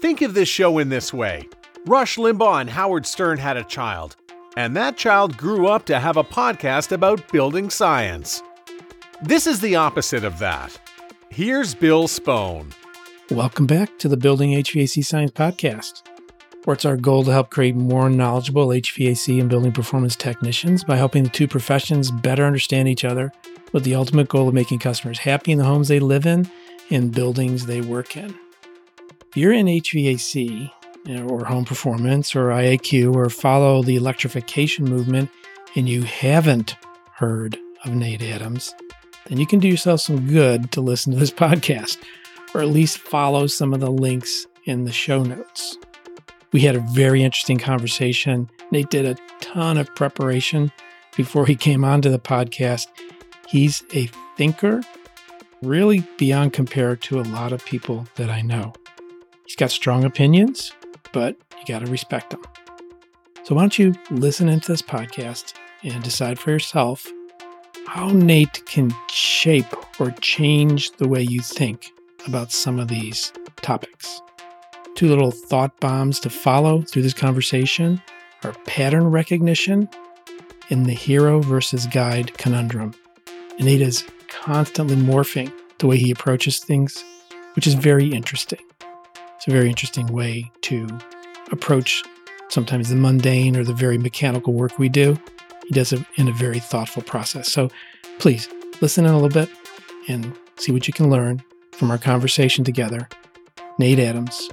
Think of this show in this way Rush Limbaugh and Howard Stern had a child, and that child grew up to have a podcast about building science. This is the opposite of that. Here's Bill Spohn. Welcome back to the Building HVAC Science Podcast, where it's our goal to help create more knowledgeable HVAC and building performance technicians by helping the two professions better understand each other with the ultimate goal of making customers happy in the homes they live in and buildings they work in. If you're in HVAC uh, or home performance or IAQ or follow the electrification movement and you haven't heard of Nate Adams, then you can do yourself some good to listen to this podcast or at least follow some of the links in the show notes. We had a very interesting conversation. Nate did a ton of preparation before he came onto the podcast. He's a thinker, really beyond compare to a lot of people that I know. He's got strong opinions, but you got to respect them. So, why don't you listen into this podcast and decide for yourself how Nate can shape or change the way you think about some of these topics. Two little thought bombs to follow through this conversation are pattern recognition and the hero versus guide conundrum. And Nate is constantly morphing the way he approaches things, which is very interesting. It's a very interesting way to approach sometimes the mundane or the very mechanical work we do. He does it in a very thoughtful process. So please listen in a little bit and see what you can learn from our conversation together, Nate Adams,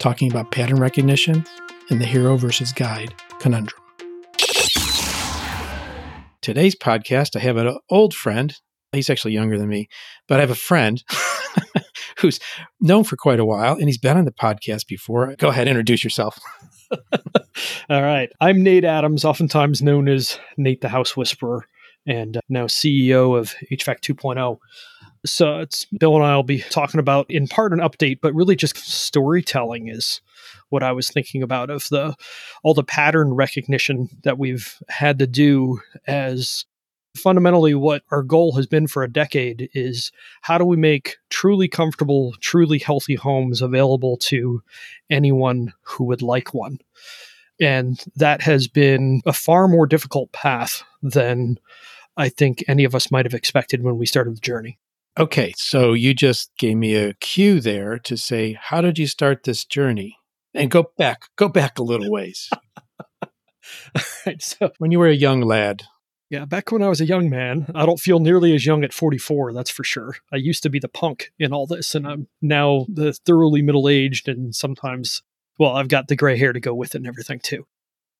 talking about pattern recognition and the hero versus guide conundrum. Today's podcast, I have an old friend. He's actually younger than me, but I have a friend who's known for quite a while and he's been on the podcast before. Go ahead, introduce yourself. All right. I'm Nate Adams, oftentimes known as Nate the House Whisperer, and uh, now CEO of HVAC 2.0. So it's Bill and I will be talking about in part an update, but really just storytelling is what I was thinking about of the all the pattern recognition that we've had to do as fundamentally what our goal has been for a decade is how do we make truly comfortable, truly healthy homes available to anyone who would like one. And that has been a far more difficult path than I think any of us might have expected when we started the journey. Okay, so you just gave me a cue there to say, how did you start this journey? And go back, go back a little ways. right, so when you were a young lad. Yeah, back when I was a young man, I don't feel nearly as young at 44, that's for sure. I used to be the punk in all this, and I'm now the thoroughly middle aged and sometimes, well, I've got the gray hair to go with it and everything too.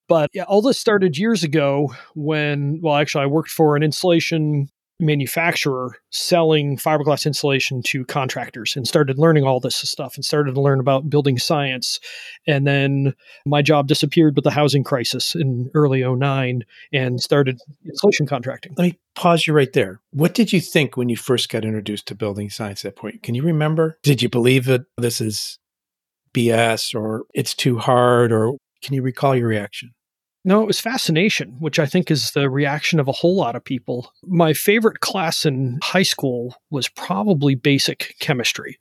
But yeah, all this started years ago when, well, actually, I worked for an insulation manufacturer selling fiberglass insulation to contractors and started learning all this stuff and started to learn about building science. And then my job disappeared with the housing crisis in early 09 and started insulation contracting. Let me pause you right there. What did you think when you first got introduced to building science at that point? Can you remember? Did you believe that this is BS or it's too hard or can you recall your reaction? No, it was fascination, which I think is the reaction of a whole lot of people. My favorite class in high school was probably basic chemistry.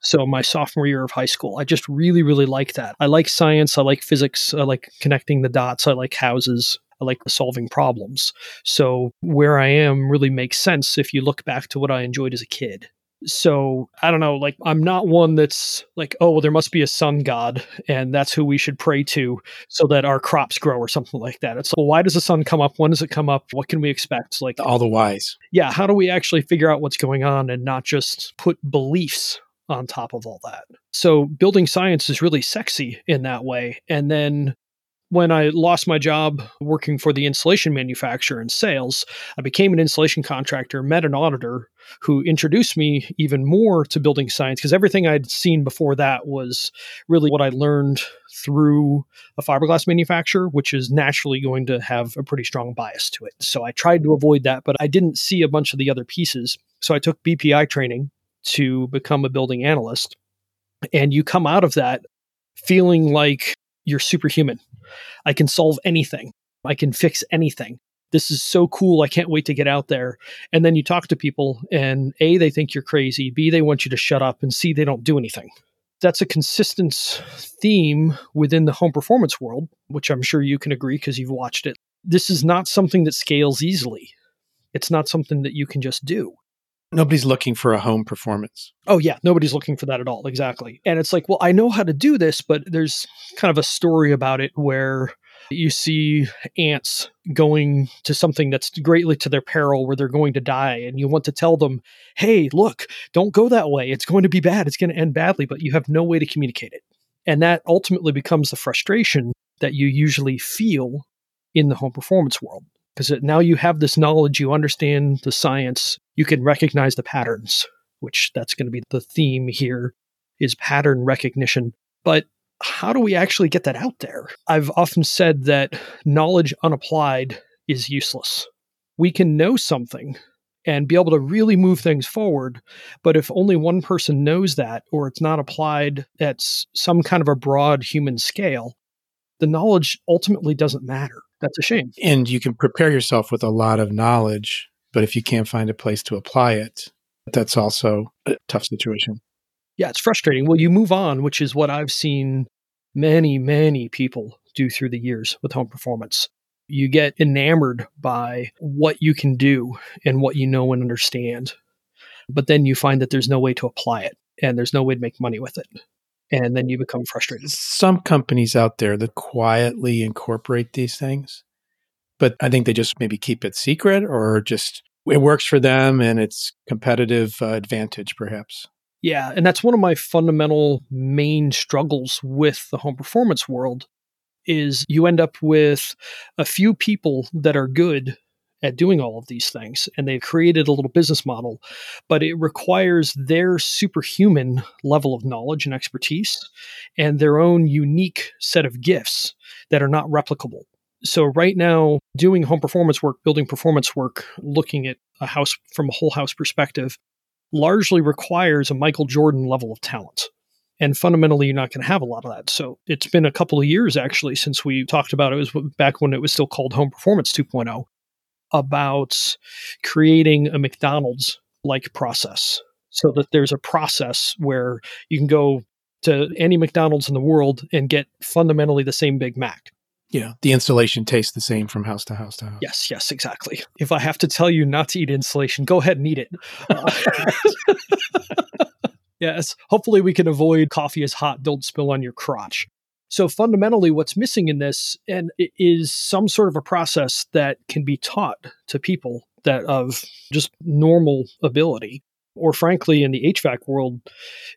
So, my sophomore year of high school, I just really, really like that. I like science. I like physics. I like connecting the dots. I like houses. I like solving problems. So, where I am really makes sense if you look back to what I enjoyed as a kid so I don't know, like I'm not one that's like, oh, well, there must be a sun god, and that's who we should pray to so that our crops grow or something like that. It's well, why does the sun come up? When does it come up? What can we expect? Like all the whys. Yeah, how do we actually figure out what's going on and not just put beliefs on top of all that? So building science is really sexy in that way. And then when I lost my job working for the insulation manufacturer in sales, I became an insulation contractor, met an auditor who introduced me even more to building science because everything I'd seen before that was really what I learned through a fiberglass manufacturer, which is naturally going to have a pretty strong bias to it. So I tried to avoid that, but I didn't see a bunch of the other pieces. So I took BPI training to become a building analyst. And you come out of that feeling like you're superhuman. I can solve anything. I can fix anything. This is so cool. I can't wait to get out there. And then you talk to people, and A, they think you're crazy. B, they want you to shut up. And C, they don't do anything. that's a consistent theme within the home performance world, which I'm sure you can agree because you've watched it. This is not something that scales easily. It's not something that you can just do. Nobody's looking for a home performance. Oh, yeah. Nobody's looking for that at all. Exactly. And it's like, well, I know how to do this, but there's kind of a story about it where you see ants going to something that's greatly to their peril where they're going to die. And you want to tell them, hey, look, don't go that way. It's going to be bad. It's going to end badly, but you have no way to communicate it. And that ultimately becomes the frustration that you usually feel in the home performance world because now you have this knowledge, you understand the science, you can recognize the patterns, which that's going to be the theme here is pattern recognition. But how do we actually get that out there? I've often said that knowledge unapplied is useless. We can know something and be able to really move things forward, but if only one person knows that or it's not applied at some kind of a broad human scale, the knowledge ultimately doesn't matter. That's a shame. And you can prepare yourself with a lot of knowledge, but if you can't find a place to apply it, that's also a tough situation. Yeah, it's frustrating. Well, you move on, which is what I've seen many, many people do through the years with home performance. You get enamored by what you can do and what you know and understand. But then you find that there's no way to apply it and there's no way to make money with it and then you become frustrated. Some companies out there that quietly incorporate these things, but I think they just maybe keep it secret or just it works for them and it's competitive uh, advantage perhaps. Yeah, and that's one of my fundamental main struggles with the home performance world is you end up with a few people that are good at doing all of these things and they've created a little business model but it requires their superhuman level of knowledge and expertise and their own unique set of gifts that are not replicable. So right now doing home performance work building performance work looking at a house from a whole house perspective largely requires a michael jordan level of talent and fundamentally you're not going to have a lot of that so it's been a couple of years actually since we talked about it. it was back when it was still called home performance 2.0 about creating a McDonald's like process so that there's a process where you can go to any McDonald's in the world and get fundamentally the same Big Mac. Yeah, the insulation tastes the same from house to house to house. Yes, yes, exactly. If I have to tell you not to eat insulation, go ahead and eat it. Uh, yes, hopefully we can avoid coffee is hot, don't spill on your crotch. So fundamentally, what's missing in this and is some sort of a process that can be taught to people that of just normal ability, or frankly, in the HVAC world,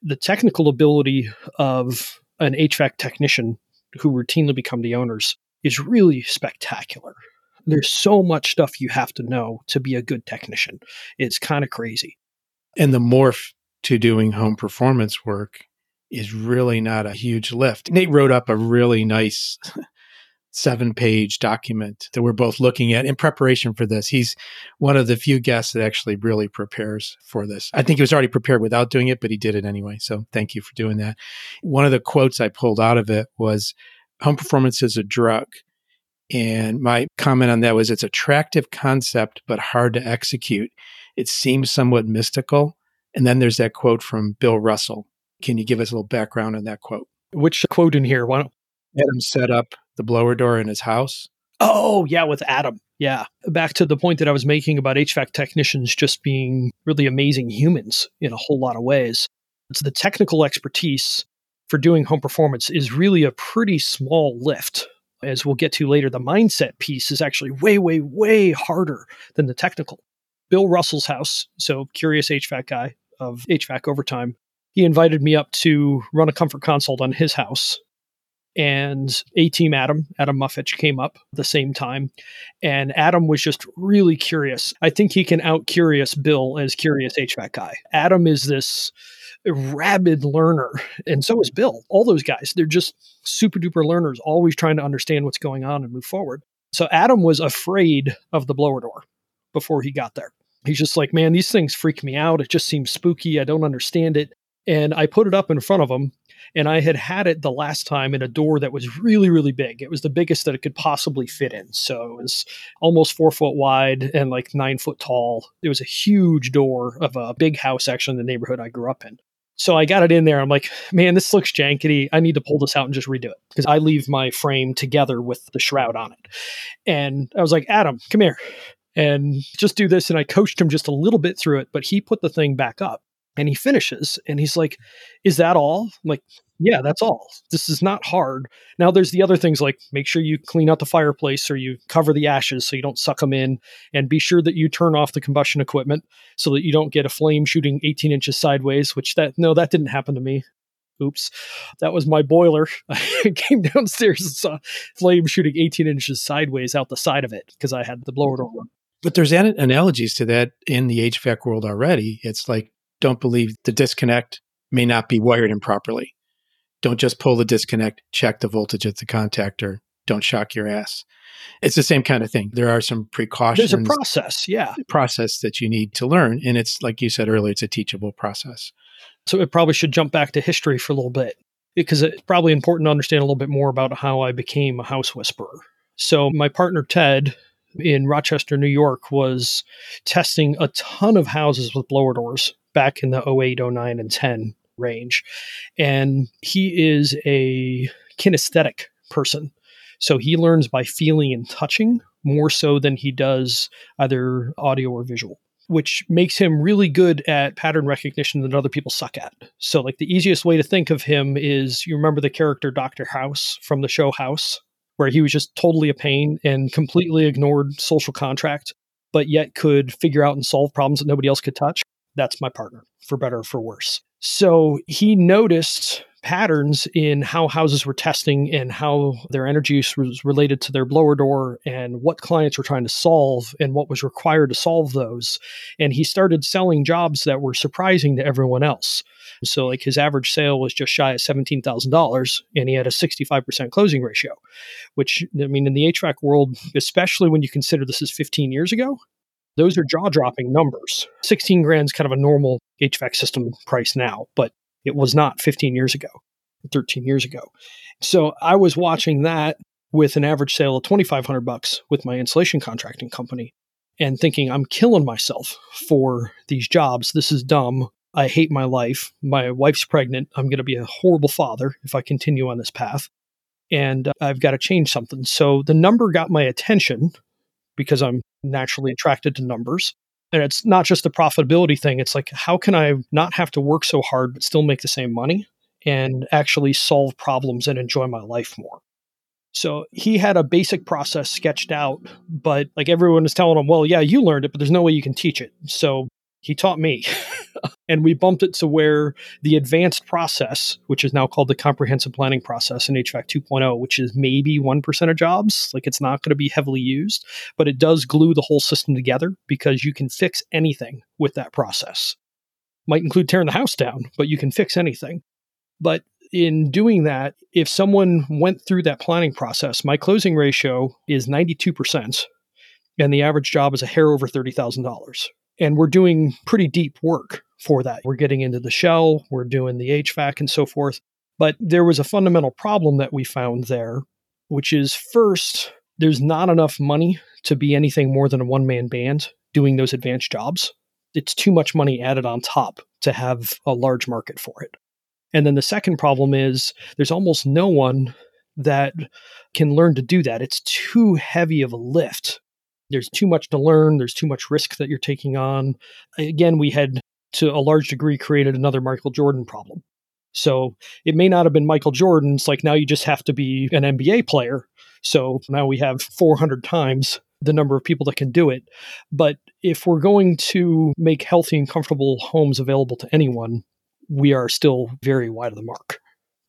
the technical ability of an HVAC technician who routinely become the owners is really spectacular. There's so much stuff you have to know to be a good technician. It's kind of crazy. And the morph to doing home performance work is really not a huge lift. Nate wrote up a really nice seven page document that we're both looking at in preparation for this. He's one of the few guests that actually really prepares for this. I think he was already prepared without doing it, but he did it anyway. So thank you for doing that. One of the quotes I pulled out of it was home performance is a drug. And my comment on that was it's attractive concept, but hard to execute. It seems somewhat mystical. And then there's that quote from Bill Russell can you give us a little background on that quote? Which quote in here? Why don't Adam set up the blower door in his house? Oh, yeah, with Adam. Yeah. Back to the point that I was making about HVAC technicians just being really amazing humans in a whole lot of ways. It's the technical expertise for doing home performance is really a pretty small lift. As we'll get to later, the mindset piece is actually way, way, way harder than the technical. Bill Russell's house, so curious HVAC guy of HVAC Overtime, he invited me up to run a comfort consult on his house. And A Team Adam, Adam Muffich, came up at the same time. And Adam was just really curious. I think he can out curious Bill as curious HVAC guy. Adam is this rabid learner, and so is Bill. All those guys, they're just super duper learners, always trying to understand what's going on and move forward. So Adam was afraid of the blower door before he got there. He's just like, man, these things freak me out. It just seems spooky. I don't understand it and I put it up in front of him. And I had had it the last time in a door that was really, really big. It was the biggest that it could possibly fit in. So it was almost four foot wide and like nine foot tall. It was a huge door of a big house, actually, in the neighborhood I grew up in. So I got it in there. I'm like, man, this looks jankety. I need to pull this out and just redo it because I leave my frame together with the shroud on it. And I was like, Adam, come here and just do this. And I coached him just a little bit through it, but he put the thing back up and he finishes and he's like, Is that all? I'm like, yeah, that's all. This is not hard. Now, there's the other things like make sure you clean out the fireplace or you cover the ashes so you don't suck them in, and be sure that you turn off the combustion equipment so that you don't get a flame shooting 18 inches sideways. Which that no, that didn't happen to me. Oops, that was my boiler. I came downstairs and saw flame shooting 18 inches sideways out the side of it because I had the blower door. But there's an- analogies to that in the HVAC world already. It's like don't believe the disconnect may not be wired improperly don't just pull the disconnect, check the voltage at the contactor. Don't shock your ass. It's the same kind of thing. There are some precautions. There's a process, yeah. Process that you need to learn. And it's like you said earlier, it's a teachable process. So it probably should jump back to history for a little bit because it's probably important to understand a little bit more about how I became a house whisperer. So my partner Ted in Rochester, New York was testing a ton of houses with blower doors back in the 08, 09, and 10 range. And he is a kinesthetic person. So he learns by feeling and touching more so than he does either audio or visual, which makes him really good at pattern recognition that other people suck at. So, like, the easiest way to think of him is you remember the character Dr. House from the show House, where he was just totally a pain and completely ignored social contract, but yet could figure out and solve problems that nobody else could touch. That's my partner, for better or for worse. So he noticed patterns in how houses were testing and how their energy use was related to their blower door and what clients were trying to solve and what was required to solve those. And he started selling jobs that were surprising to everyone else. So, like his average sale was just shy of $17,000 and he had a 65% closing ratio, which, I mean, in the HVAC world, especially when you consider this is 15 years ago, those are jaw dropping numbers. 16 grand is kind of a normal HVAC system price now, but it was not 15 years ago, 13 years ago. So I was watching that with an average sale of 2500 bucks with my insulation contracting company and thinking I'm killing myself for these jobs. This is dumb. I hate my life. My wife's pregnant. I'm going to be a horrible father if I continue on this path. And uh, I've got to change something. So the number got my attention because I'm naturally attracted to numbers. And it's not just the profitability thing. It's like, how can I not have to work so hard, but still make the same money and actually solve problems and enjoy my life more? So he had a basic process sketched out, but like everyone is telling him, well, yeah, you learned it, but there's no way you can teach it. So he taught me. and we bumped it to where the advanced process, which is now called the comprehensive planning process in HVAC 2.0, which is maybe 1% of jobs. Like it's not going to be heavily used, but it does glue the whole system together because you can fix anything with that process. Might include tearing the house down, but you can fix anything. But in doing that, if someone went through that planning process, my closing ratio is 92%, and the average job is a hair over $30,000 and we're doing pretty deep work for that. We're getting into the shell, we're doing the HVAC and so forth. But there was a fundamental problem that we found there, which is first, there's not enough money to be anything more than a one man band doing those advanced jobs. It's too much money added on top to have a large market for it. And then the second problem is there's almost no one that can learn to do that. It's too heavy of a lift there's too much to learn, there's too much risk that you're taking on. Again, we had to a large degree created another Michael Jordan problem. So it may not have been Michael Jordan's, like now you just have to be an NBA player. So now we have 400 times the number of people that can do it. But if we're going to make healthy and comfortable homes available to anyone, we are still very wide of the mark.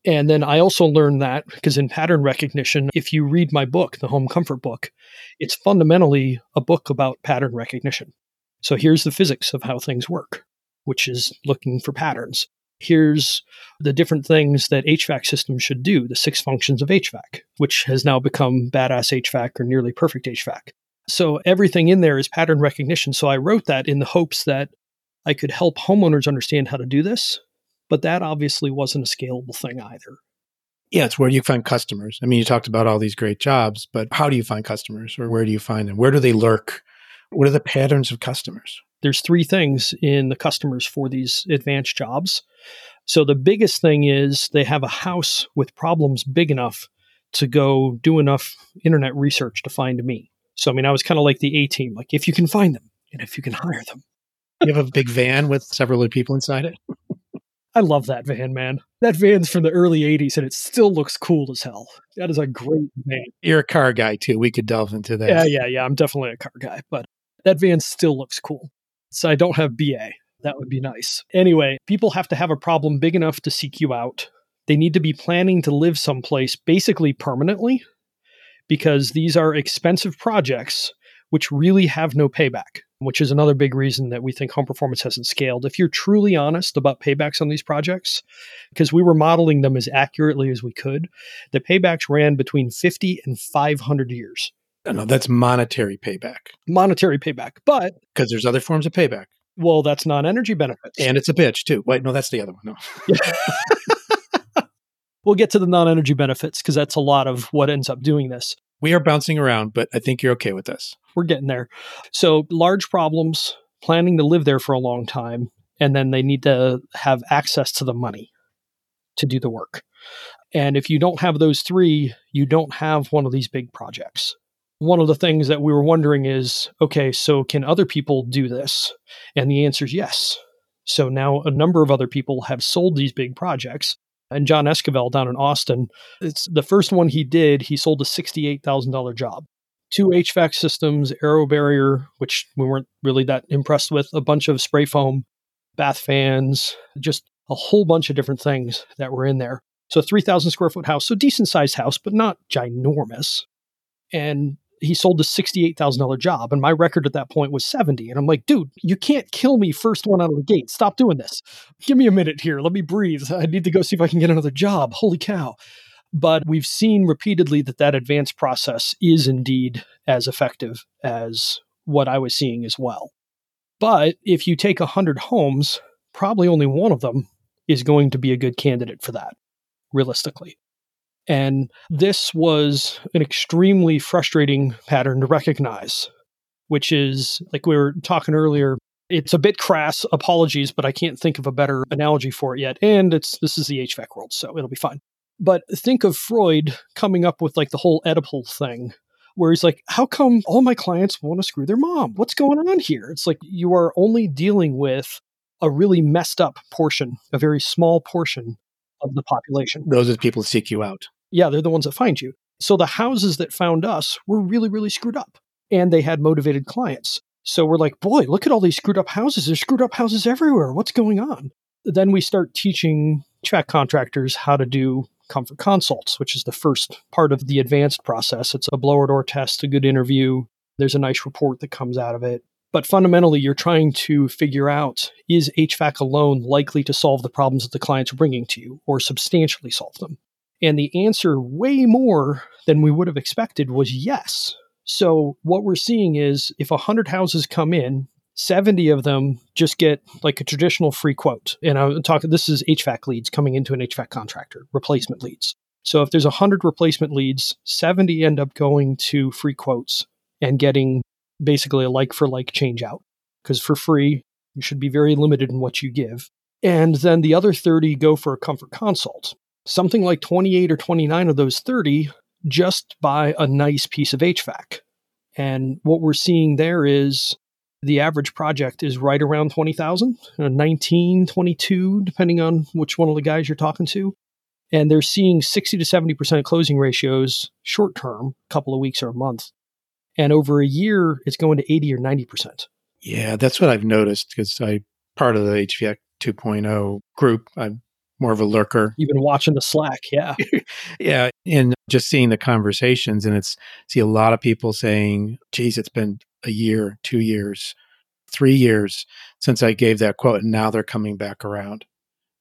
And then I also learned that because in pattern recognition, if you read my book, the Home Comfort book, it's fundamentally a book about pattern recognition. So here's the physics of how things work, which is looking for patterns. Here's the different things that HVAC systems should do, the six functions of HVAC, which has now become badass HVAC or nearly perfect HVAC. So everything in there is pattern recognition. So I wrote that in the hopes that I could help homeowners understand how to do this but that obviously wasn't a scalable thing either. Yeah, it's where do you find customers? I mean, you talked about all these great jobs, but how do you find customers or where do you find them? Where do they lurk? What are the patterns of customers? There's three things in the customers for these advanced jobs. So the biggest thing is they have a house with problems big enough to go do enough internet research to find me. So I mean, I was kind of like the A team, like if you can find them and if you can hire them. You have a big van with several other people inside it. I love that van, man. That van's from the early 80s and it still looks cool as hell. That is a great van. You're a car guy too. We could delve into that. Yeah, yeah, yeah. I'm definitely a car guy, but that van still looks cool. So I don't have BA. That would be nice. Anyway, people have to have a problem big enough to seek you out. They need to be planning to live someplace basically permanently because these are expensive projects which really have no payback, which is another big reason that we think home performance hasn't scaled. If you're truly honest about paybacks on these projects, because we were modeling them as accurately as we could, the paybacks ran between 50 and 500 years. No, that's monetary payback. Monetary payback. But because there's other forms of payback. Well, that's non energy benefits. And it's a bitch too. Wait, no, that's the other one. No. we'll get to the non energy benefits because that's a lot of what ends up doing this. We are bouncing around, but I think you're okay with this. We're getting there. So, large problems, planning to live there for a long time, and then they need to have access to the money to do the work. And if you don't have those three, you don't have one of these big projects. One of the things that we were wondering is okay, so can other people do this? And the answer is yes. So now a number of other people have sold these big projects and John Esquivel down in Austin. It's the first one he did. He sold a sixty-eight thousand dollar job, two HVAC systems, AeroBarrier, which we weren't really that impressed with, a bunch of spray foam, bath fans, just a whole bunch of different things that were in there. So three thousand square foot house, so decent sized house, but not ginormous. And he sold a $68,000 job and my record at that point was 70 and I'm like, "Dude, you can't kill me first one out of the gate. Stop doing this. Give me a minute here. Let me breathe. I need to go see if I can get another job. Holy cow." But we've seen repeatedly that that advanced process is indeed as effective as what I was seeing as well. But if you take 100 homes, probably only one of them is going to be a good candidate for that, realistically. And this was an extremely frustrating pattern to recognize, which is like we were talking earlier. It's a bit crass, apologies, but I can't think of a better analogy for it yet. And it's this is the HVAC world, so it'll be fine. But think of Freud coming up with like the whole Oedipal thing, where he's like, How come all my clients want to screw their mom? What's going on here? It's like you are only dealing with a really messed up portion, a very small portion of the population. Those are the people who seek you out. Yeah, they're the ones that find you. So the houses that found us were really, really screwed up and they had motivated clients. So we're like, boy, look at all these screwed up houses. There's screwed up houses everywhere. What's going on? Then we start teaching HVAC contractors how to do comfort consults, which is the first part of the advanced process. It's a blower door test, a good interview. There's a nice report that comes out of it. But fundamentally, you're trying to figure out is HVAC alone likely to solve the problems that the clients are bringing to you or substantially solve them? And the answer, way more than we would have expected, was yes. So, what we're seeing is if 100 houses come in, 70 of them just get like a traditional free quote. And I'm talking, this is HVAC leads coming into an HVAC contractor, replacement leads. So, if there's 100 replacement leads, 70 end up going to free quotes and getting basically a like for like change out. Because for free, you should be very limited in what you give. And then the other 30 go for a comfort consult something like 28 or 29 of those 30 just buy a nice piece of HVAC. And what we're seeing there is the average project is right around 20,000, uh, 19, 22, depending on which one of the guys you're talking to. And they're seeing 60 to 70% closing ratios short term, a couple of weeks or a month. And over a year, it's going to 80 or 90%. Yeah, that's what I've noticed because I part of the HVAC 2.0 group. I'm more of a lurker. You've been watching the Slack, yeah, yeah, and just seeing the conversations, and it's see a lot of people saying, "Geez, it's been a year, two years, three years since I gave that quote, and now they're coming back around."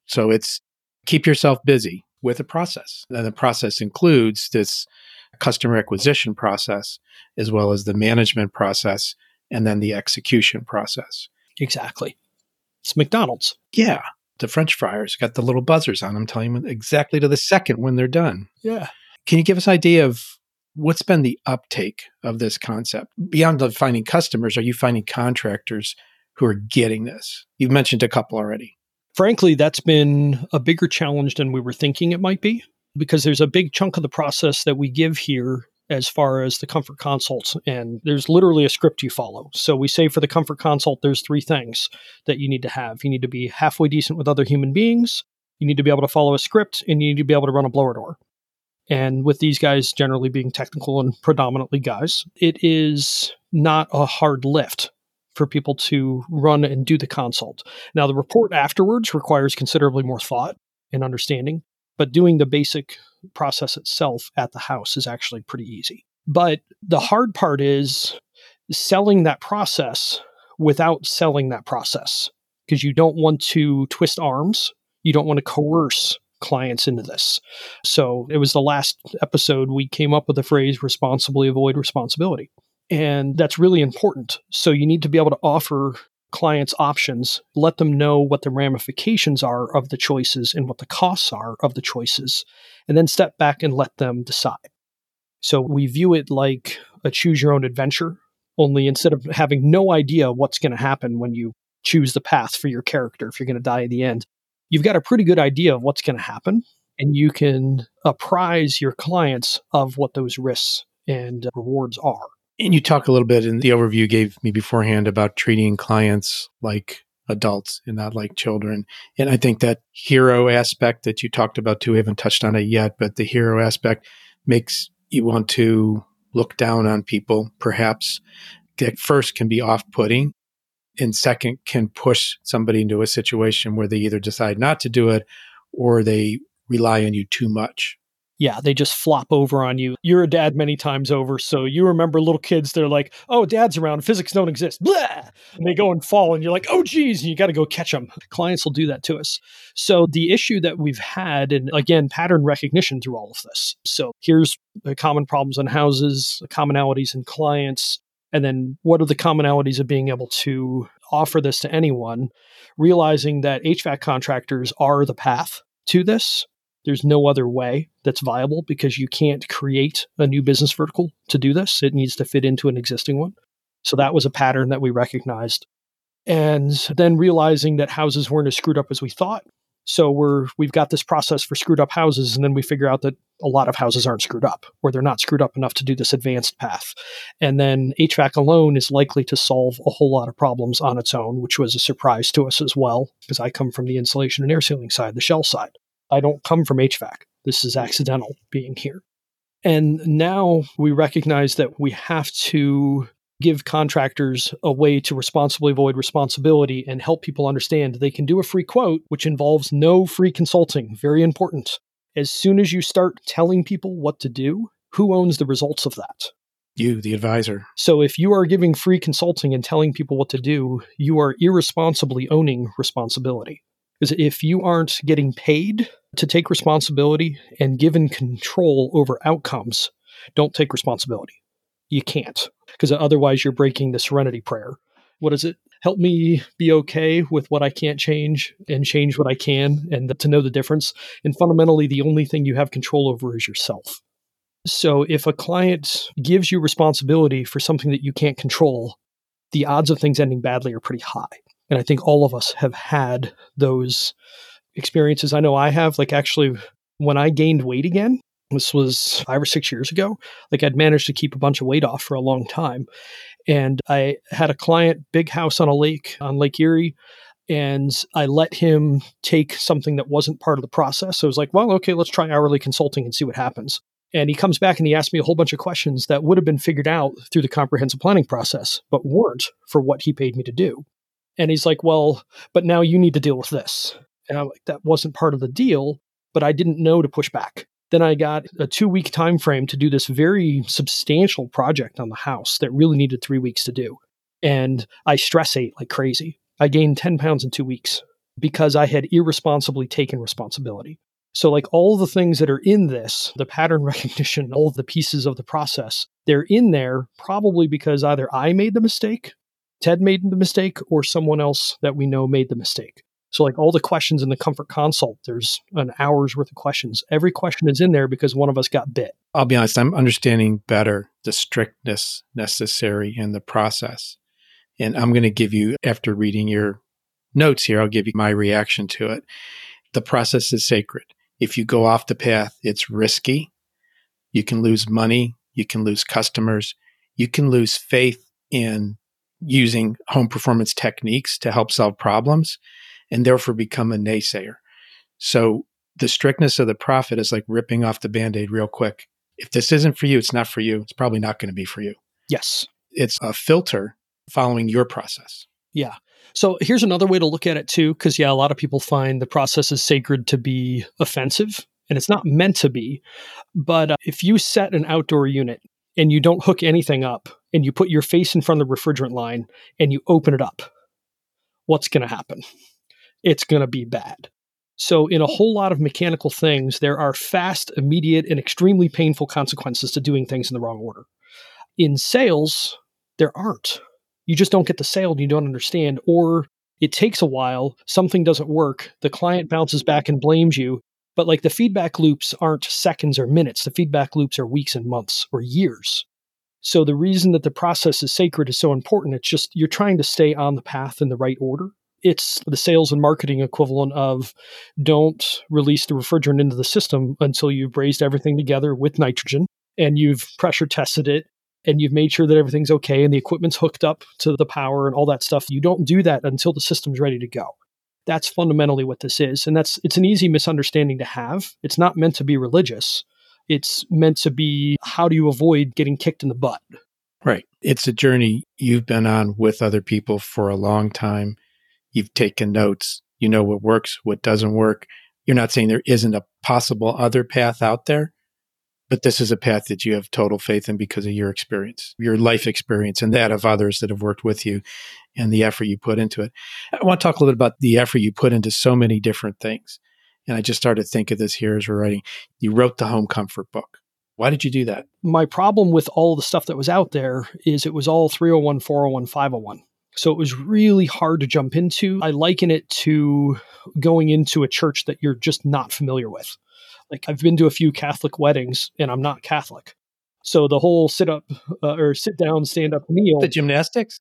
So it's keep yourself busy with a process, and the process includes this customer acquisition process as well as the management process, and then the execution process. Exactly. It's McDonald's. Yeah the French fryers got the little buzzers on them telling them exactly to the second when they're done. Yeah. Can you give us an idea of what's been the uptake of this concept? Beyond finding customers, are you finding contractors who are getting this? You've mentioned a couple already. Frankly, that's been a bigger challenge than we were thinking it might be because there's a big chunk of the process that we give here as far as the comfort consults and there's literally a script you follow. So we say for the comfort consult there's three things that you need to have. You need to be halfway decent with other human beings you need to be able to follow a script and you need to be able to run a blower door. And with these guys generally being technical and predominantly guys it is not a hard lift for people to run and do the consult. Now the report afterwards requires considerably more thought and understanding but doing the basic process itself at the house is actually pretty easy. But the hard part is selling that process without selling that process because you don't want to twist arms. You don't want to coerce clients into this. So it was the last episode we came up with the phrase responsibly avoid responsibility. And that's really important. So you need to be able to offer clients options, let them know what the ramifications are of the choices and what the costs are of the choices, and then step back and let them decide. So we view it like a choose your own adventure, only instead of having no idea what's going to happen when you choose the path for your character, if you're going to die in the end, you've got a pretty good idea of what's going to happen, and you can apprise your clients of what those risks and rewards are. And you talk a little bit in the overview you gave me beforehand about treating clients like adults and not like children. And I think that hero aspect that you talked about too, we haven't touched on it yet, but the hero aspect makes you want to look down on people, perhaps. That first can be off putting, and second can push somebody into a situation where they either decide not to do it or they rely on you too much yeah, they just flop over on you. You're a dad many times over, so you remember little kids. They're like, "Oh, dad's around. Physics don't exist." Blah! And they go and fall, and you're like, "Oh, geez!" You got to go catch them. Clients will do that to us. So the issue that we've had, and again, pattern recognition through all of this. So here's the common problems in houses, the commonalities in clients, and then what are the commonalities of being able to offer this to anyone? Realizing that HVAC contractors are the path to this there's no other way that's viable because you can't create a new business vertical to do this. It needs to fit into an existing one. So that was a pattern that we recognized. And then realizing that houses weren't as screwed up as we thought. So we're we've got this process for screwed up houses, and then we figure out that a lot of houses aren't screwed up, or they're not screwed up enough to do this advanced path. And then HVAC alone is likely to solve a whole lot of problems on its own, which was a surprise to us as well, because I come from the insulation and air sealing side, the shell side. I don't come from HVAC. This is accidental being here. And now we recognize that we have to give contractors a way to responsibly avoid responsibility and help people understand they can do a free quote, which involves no free consulting. Very important. As soon as you start telling people what to do, who owns the results of that? You, the advisor. So if you are giving free consulting and telling people what to do, you are irresponsibly owning responsibility. Because if you aren't getting paid to take responsibility and given control over outcomes, don't take responsibility. You can't, because otherwise you're breaking the serenity prayer. What is it? Help me be okay with what I can't change and change what I can and to know the difference. And fundamentally, the only thing you have control over is yourself. So if a client gives you responsibility for something that you can't control, the odds of things ending badly are pretty high. And I think all of us have had those experiences. I know I have, like, actually, when I gained weight again, this was five or six years ago, like, I'd managed to keep a bunch of weight off for a long time. And I had a client, big house on a lake, on Lake Erie. And I let him take something that wasn't part of the process. So I was like, well, okay, let's try hourly consulting and see what happens. And he comes back and he asks me a whole bunch of questions that would have been figured out through the comprehensive planning process, but weren't for what he paid me to do. And he's like, well, but now you need to deal with this. And I'm like, that wasn't part of the deal, but I didn't know to push back. Then I got a two week time frame to do this very substantial project on the house that really needed three weeks to do. And I stress ate like crazy. I gained 10 pounds in two weeks because I had irresponsibly taken responsibility. So, like all the things that are in this, the pattern recognition, all of the pieces of the process, they're in there probably because either I made the mistake Ted made the mistake or someone else that we know made the mistake. So, like all the questions in the comfort consult, there's an hour's worth of questions. Every question is in there because one of us got bit. I'll be honest, I'm understanding better the strictness necessary in the process. And I'm going to give you, after reading your notes here, I'll give you my reaction to it. The process is sacred. If you go off the path, it's risky. You can lose money. You can lose customers. You can lose faith in using home performance techniques to help solve problems and therefore become a naysayer. So the strictness of the prophet is like ripping off the band aid real quick. If this isn't for you, it's not for you. It's probably not going to be for you. Yes. It's a filter following your process. Yeah. So here's another way to look at it too, because yeah, a lot of people find the process is sacred to be offensive, and it's not meant to be. But uh, if you set an outdoor unit and you don't hook anything up, and you put your face in front of the refrigerant line and you open it up, what's going to happen? It's going to be bad. So, in a whole lot of mechanical things, there are fast, immediate, and extremely painful consequences to doing things in the wrong order. In sales, there aren't. You just don't get the sale and you don't understand, or it takes a while, something doesn't work, the client bounces back and blames you. But like the feedback loops aren't seconds or minutes, the feedback loops are weeks and months or years. So the reason that the process is sacred is so important. It's just you're trying to stay on the path in the right order it's the sales and marketing equivalent of don't release the refrigerant into the system until you've brazed everything together with nitrogen and you've pressure tested it and you've made sure that everything's okay and the equipment's hooked up to the power and all that stuff. You don't do that until the system's ready to go. That's fundamentally what this is. And that's it's an easy misunderstanding to have. It's not meant to be religious. It's meant to be how do you avoid getting kicked in the butt? Right. It's a journey you've been on with other people for a long time You've taken notes. You know what works, what doesn't work. You're not saying there isn't a possible other path out there, but this is a path that you have total faith in because of your experience, your life experience, and that of others that have worked with you and the effort you put into it. I want to talk a little bit about the effort you put into so many different things. And I just started to think of this here as we're writing. You wrote the home comfort book. Why did you do that? My problem with all the stuff that was out there is it was all 301, 401, 501. So it was really hard to jump into. I liken it to going into a church that you're just not familiar with. Like I've been to a few Catholic weddings and I'm not Catholic. So the whole sit up uh, or sit down, stand up, kneel. The gymnastics?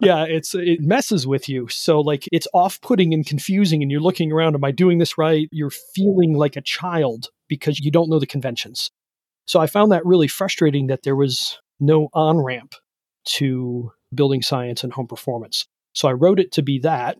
Yeah, it's it messes with you. So like it's off-putting and confusing and you're looking around am I doing this right? You're feeling like a child because you don't know the conventions. So I found that really frustrating that there was no on-ramp to building science and home performance. So I wrote it to be that.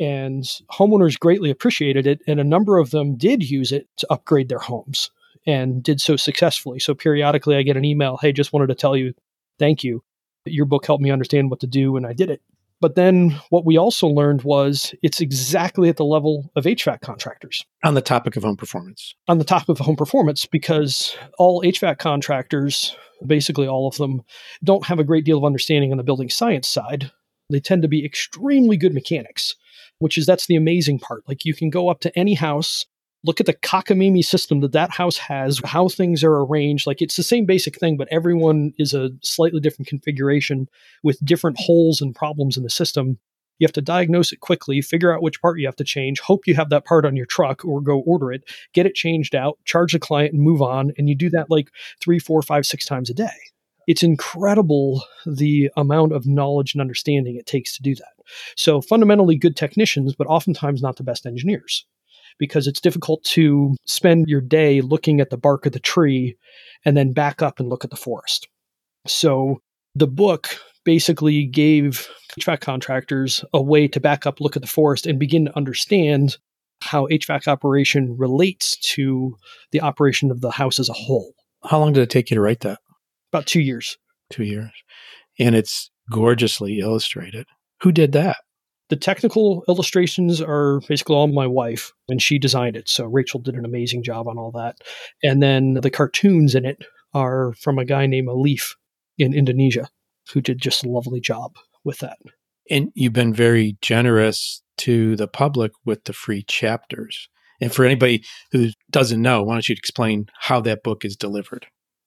And homeowners greatly appreciated it. And a number of them did use it to upgrade their homes and did so successfully. So periodically I get an email Hey, just wanted to tell you, thank you. Your book helped me understand what to do, and I did it. But then what we also learned was it's exactly at the level of HVAC contractors. On the topic of home performance. On the topic of home performance, because all HVAC contractors, basically all of them, don't have a great deal of understanding on the building science side. They tend to be extremely good mechanics, which is that's the amazing part. Like you can go up to any house look at the cockamamie system that that house has, how things are arranged. Like it's the same basic thing, but everyone is a slightly different configuration with different holes and problems in the system. You have to diagnose it quickly, figure out which part you have to change, hope you have that part on your truck or go order it, get it changed out, charge the client and move on. And you do that like three, four, five, six times a day. It's incredible the amount of knowledge and understanding it takes to do that. So, fundamentally good technicians, but oftentimes not the best engineers because it's difficult to spend your day looking at the bark of the tree and then back up and look at the forest. So the book basically gave HVAC contractors a way to back up, look at the forest, and begin to understand how HVAC operation relates to the operation of the house as a whole. How long did it take you to write that? About two years. Two years. And it's gorgeously illustrated. Who did that? The technical illustrations are basically all my wife, and she designed it. So Rachel did an amazing job on all that. And then the cartoons in it are from a guy named Alif in Indonesia, who did just a lovely job with that. And you've been very generous to the public with the free chapters. And for anybody who doesn't know, why don't you explain how that book is delivered?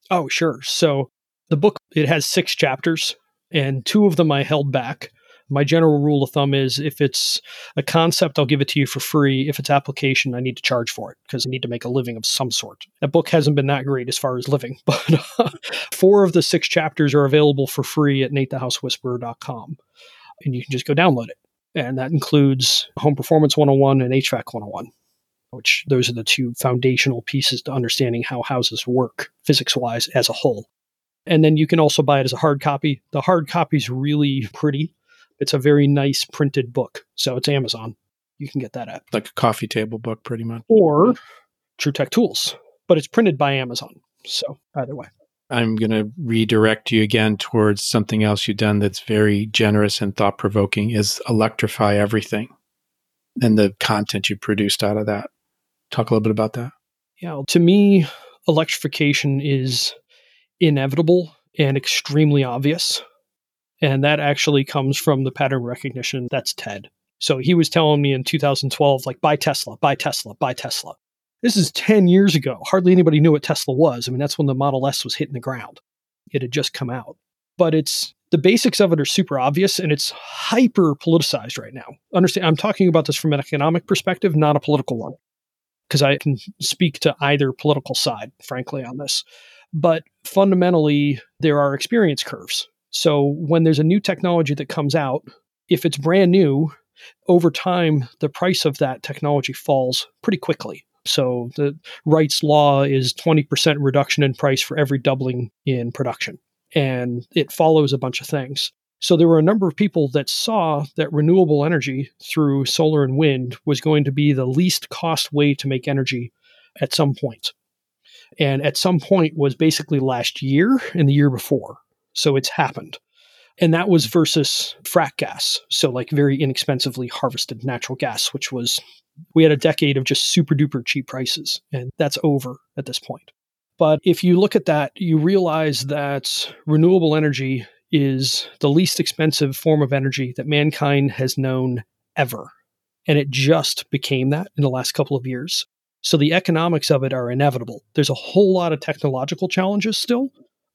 Oh, sure. So the book it has six chapters, and two of them I held back my general rule of thumb is if it's a concept, I'll give it to you for free. If it's application, I need to charge for it because I need to make a living of some sort. That book hasn't been that great as far as living, but uh, four of the six chapters are available for free at natethehousewhisperer.com. And you can just go download it. And that includes Home Performance 101 and HVAC 101, which those are the two foundational pieces to understanding how houses work physics wise as a whole. And then you can also buy it as a hard copy. The hard copy is really pretty. It's a very nice printed book. So it's Amazon. You can get that at. Like a coffee table book, pretty much. Or True Tech Tools, but it's printed by Amazon. So either way. I'm going to redirect you again towards something else you've done that's very generous and thought provoking is electrify everything and the content you produced out of that. Talk a little bit about that. Yeah, to me, electrification is inevitable and extremely obvious. And that actually comes from the pattern recognition. That's Ted. So he was telling me in 2012, like, buy Tesla, buy Tesla, buy Tesla. This is 10 years ago. Hardly anybody knew what Tesla was. I mean, that's when the Model S was hitting the ground. It had just come out. But it's the basics of it are super obvious and it's hyper politicized right now. Understand, I'm talking about this from an economic perspective, not a political one, because I can speak to either political side, frankly, on this. But fundamentally, there are experience curves. So when there's a new technology that comes out, if it's brand new, over time, the price of that technology falls pretty quickly. So the Wright's law is 20% reduction in price for every doubling in production. And it follows a bunch of things. So there were a number of people that saw that renewable energy through solar and wind was going to be the least cost way to make energy at some point. And at some point was basically last year and the year before. So it's happened. And that was versus frack gas. So, like very inexpensively harvested natural gas, which was we had a decade of just super duper cheap prices, and that's over at this point. But if you look at that, you realize that renewable energy is the least expensive form of energy that mankind has known ever. And it just became that in the last couple of years. So the economics of it are inevitable. There's a whole lot of technological challenges still,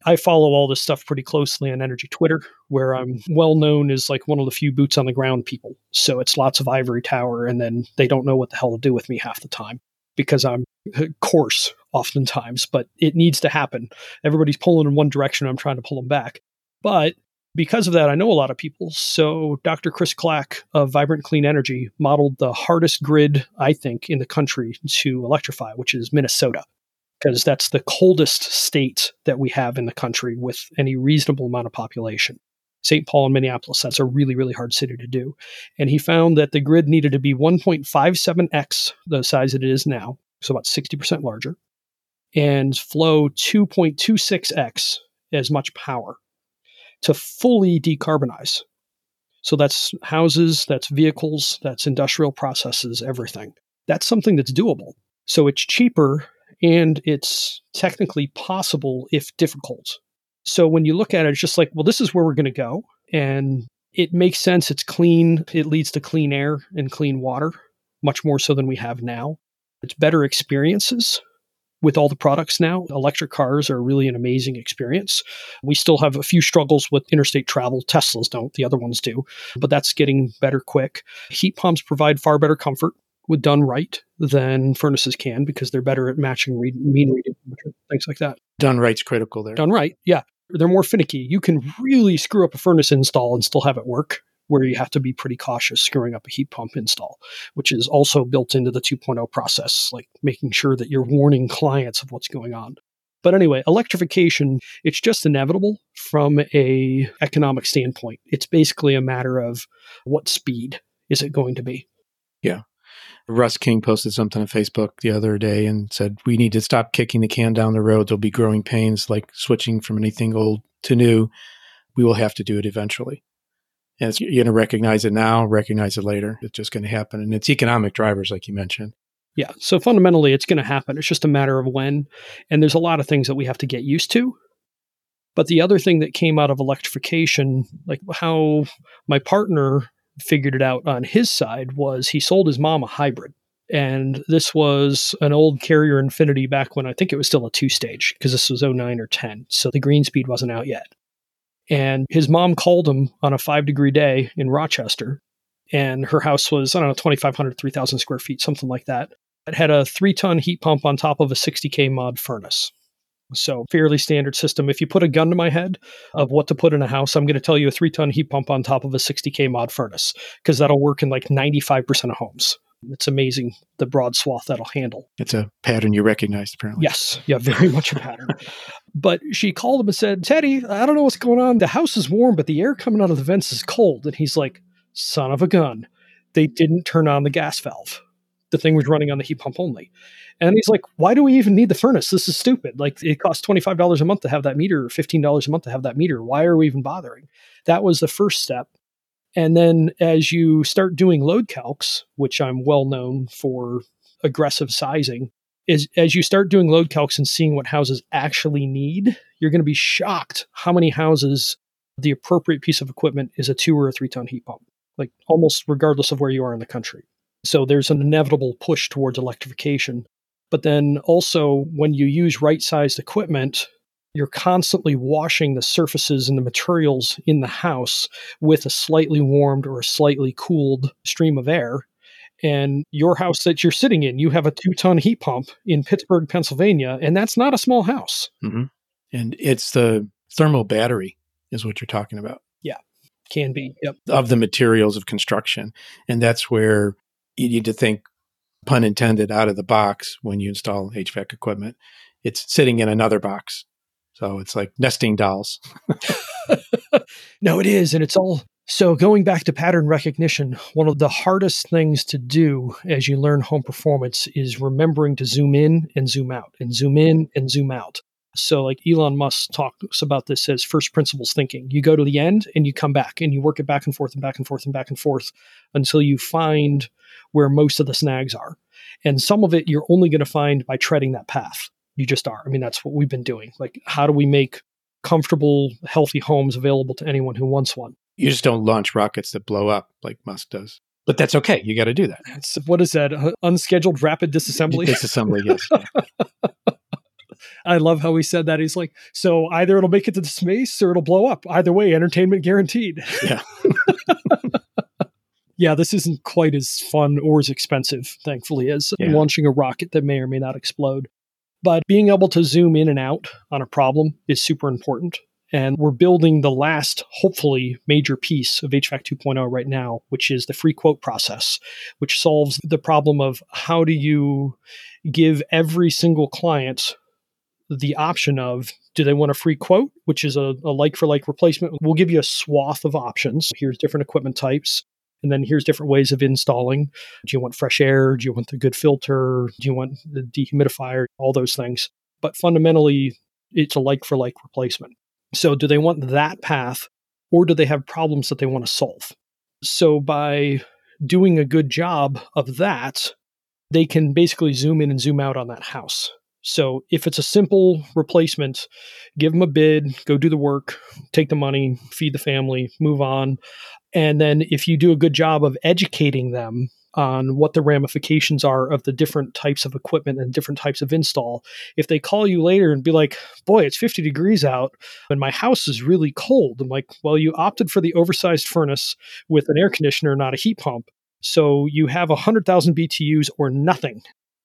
I follow all this stuff pretty closely on Energy Twitter, where I'm well known as like one of the few boots on the ground people. So it's lots of ivory tower, and then they don't know what the hell to do with me half the time because I'm uh, coarse oftentimes, but it needs to happen. Everybody's pulling in one direction. I'm trying to pull them back. But because of that, I know a lot of people. So Dr. Chris Clack of Vibrant Clean Energy modeled the hardest grid, I think, in the country to electrify, which is Minnesota because that's the coldest state that we have in the country with any reasonable amount of population. St. Paul and Minneapolis, that's a really, really hard city to do. And he found that the grid needed to be 1.57x the size that it is now, so about 60% larger, and flow 2.26x as much power to fully decarbonize. So that's houses, that's vehicles, that's industrial processes, everything. That's something that's doable. So it's cheaper and it's technically possible if difficult. So when you look at it, it's just like, well, this is where we're going to go. And it makes sense. It's clean. It leads to clean air and clean water, much more so than we have now. It's better experiences with all the products now. Electric cars are really an amazing experience. We still have a few struggles with interstate travel. Teslas don't, the other ones do, but that's getting better quick. Heat pumps provide far better comfort done right than furnaces can because they're better at matching read, mean reading things like that. Done right's critical there. Done right, yeah. They're more finicky. You can really screw up a furnace install and still have it work, where you have to be pretty cautious screwing up a heat pump install, which is also built into the 2.0 process, like making sure that you're warning clients of what's going on. But anyway, electrification, it's just inevitable from a economic standpoint. It's basically a matter of what speed is it going to be. Yeah. Russ King posted something on Facebook the other day and said, We need to stop kicking the can down the road. There'll be growing pains like switching from anything old to new. We will have to do it eventually. And you're going to recognize it now, recognize it later. It's just going to happen. And it's economic drivers, like you mentioned. Yeah. So fundamentally, it's going to happen. It's just a matter of when. And there's a lot of things that we have to get used to. But the other thing that came out of electrification, like how my partner figured it out on his side was he sold his mom a hybrid. And this was an old Carrier Infinity back when I think it was still a two stage because this was 09 or 10. So the Greenspeed wasn't out yet. And his mom called him on a five degree day in Rochester. And her house was, I don't know, 2,500, 3,000 square feet, something like that. It had a three ton heat pump on top of a 60K mod furnace. So, fairly standard system. If you put a gun to my head of what to put in a house, I'm going to tell you a three ton heat pump on top of a 60K mod furnace because that'll work in like 95% of homes. It's amazing the broad swath that'll handle. It's a pattern you recognize, apparently. Yes. Yeah, very much a pattern. but she called him and said, Teddy, I don't know what's going on. The house is warm, but the air coming out of the vents is cold. And he's like, son of a gun. They didn't turn on the gas valve. The thing was running on the heat pump only. And he's like, why do we even need the furnace? This is stupid. Like, it costs $25 a month to have that meter, or $15 a month to have that meter. Why are we even bothering? That was the first step. And then as you start doing load calcs, which I'm well known for aggressive sizing, is as you start doing load calcs and seeing what houses actually need, you're going to be shocked how many houses the appropriate piece of equipment is a two or a three ton heat pump, like almost regardless of where you are in the country. So there's an inevitable push towards electrification. But then also, when you use right sized equipment, you're constantly washing the surfaces and the materials in the house with a slightly warmed or a slightly cooled stream of air. And your house that you're sitting in, you have a two ton heat pump in Pittsburgh, Pennsylvania, and that's not a small house. Mm-hmm. And it's the thermal battery, is what you're talking about. Yeah, can be. Yep. Of the materials of construction. And that's where you need to think pun intended, out of the box when you install HVAC equipment. It's sitting in another box. So it's like nesting dolls. no, it is. And it's all. So going back to pattern recognition, one of the hardest things to do as you learn home performance is remembering to zoom in and zoom out and zoom in and zoom out. So, like Elon Musk talks about this as first principles thinking. You go to the end and you come back and you work it back and forth and back and forth and back and forth until you find where most of the snags are. And some of it you're only going to find by treading that path. You just are. I mean, that's what we've been doing. Like, how do we make comfortable, healthy homes available to anyone who wants one? You just don't launch rockets that blow up like Musk does. But that's okay. You got to do that. It's, what is that? Unscheduled rapid disassembly? Disassembly, yes. I love how he said that. He's like, so either it'll make it to the space or it'll blow up. Either way, entertainment guaranteed. Yeah. yeah, this isn't quite as fun or as expensive, thankfully, as yeah. launching a rocket that may or may not explode. But being able to zoom in and out on a problem is super important. And we're building the last, hopefully, major piece of HVAC 2.0 right now, which is the free quote process, which solves the problem of how do you give every single client the option of do they want a free quote, which is a, a like for like replacement? We'll give you a swath of options. Here's different equipment types. And then here's different ways of installing. Do you want fresh air? Do you want the good filter? Do you want the dehumidifier? All those things. But fundamentally, it's a like for like replacement. So, do they want that path or do they have problems that they want to solve? So, by doing a good job of that, they can basically zoom in and zoom out on that house. So if it's a simple replacement, give them a bid, go do the work, take the money, feed the family, move on. And then if you do a good job of educating them on what the ramifications are of the different types of equipment and different types of install. If they call you later and be like, boy, it's 50 degrees out and my house is really cold, I'm like, well, you opted for the oversized furnace with an air conditioner, not a heat pump. So you have 100,000 BTUs or nothing.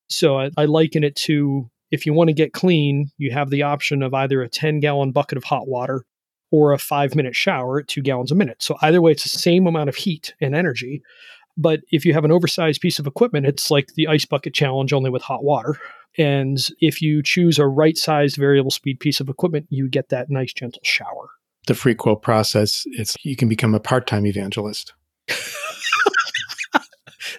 So I, I liken it to if you want to get clean, you have the option of either a 10 gallon bucket of hot water or a five minute shower at two gallons a minute. So either way, it's the same amount of heat and energy. But if you have an oversized piece of equipment, it's like the ice bucket challenge only with hot water. And if you choose a right sized variable speed piece of equipment, you get that nice gentle shower. The free quote process, it's you can become a part time evangelist.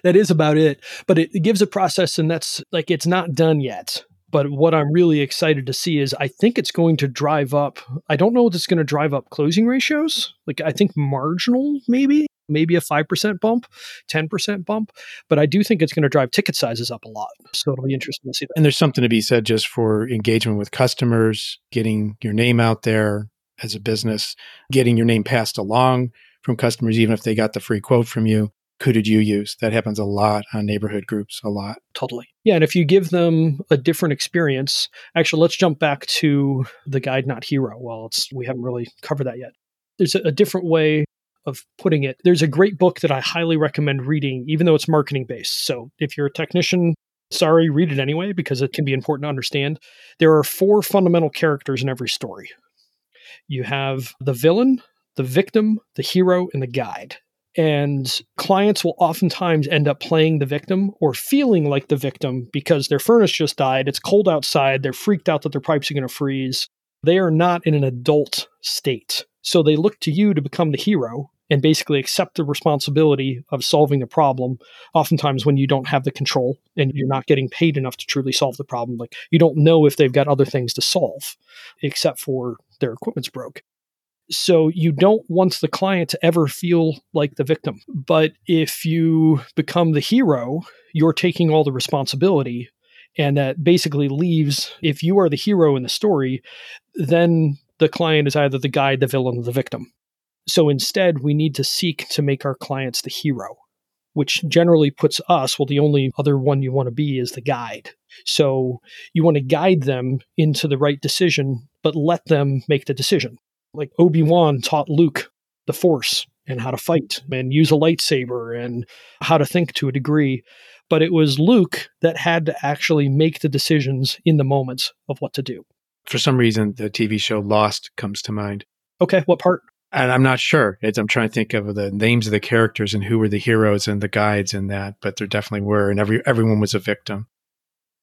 that is about it. But it, it gives a process and that's like it's not done yet. But what I'm really excited to see is I think it's going to drive up. I don't know if it's going to drive up closing ratios. Like I think marginal, maybe, maybe a 5% bump, 10% bump. But I do think it's going to drive ticket sizes up a lot. So it'll be interesting to see that. And there's something to be said just for engagement with customers, getting your name out there as a business, getting your name passed along from customers, even if they got the free quote from you who did you use? That happens a lot on neighborhood groups, a lot. Totally. Yeah. And if you give them a different experience, actually, let's jump back to the guide, not hero. Well, it's, we haven't really covered that yet. There's a, a different way of putting it. There's a great book that I highly recommend reading, even though it's marketing based. So if you're a technician, sorry, read it anyway because it can be important to understand. There are four fundamental characters in every story. You have the villain, the victim, the hero, and the guide. And clients will oftentimes end up playing the victim or feeling like the victim because their furnace just died. It's cold outside. They're freaked out that their pipes are going to freeze. They are not in an adult state. So they look to you to become the hero and basically accept the responsibility of solving the problem. Oftentimes, when you don't have the control and you're not getting paid enough to truly solve the problem, like you don't know if they've got other things to solve except for their equipment's broke. So you don't want the client to ever feel like the victim. But if you become the hero, you're taking all the responsibility. And that basically leaves, if you are the hero in the story, then the client is either the guide, the villain, or the victim. So instead, we need to seek to make our clients the hero, which generally puts us, well, the only other one you want to be is the guide. So you want to guide them into the right decision, but let them make the decision. Like Obi Wan taught Luke the Force and how to fight and use a lightsaber and how to think to a degree. But it was Luke that had to actually make the decisions in the moments of what to do. For some reason, the TV show Lost comes to mind. Okay, what part? And I'm not sure. It's, I'm trying to think of the names of the characters and who were the heroes and the guides in that, but there definitely were, and every everyone was a victim.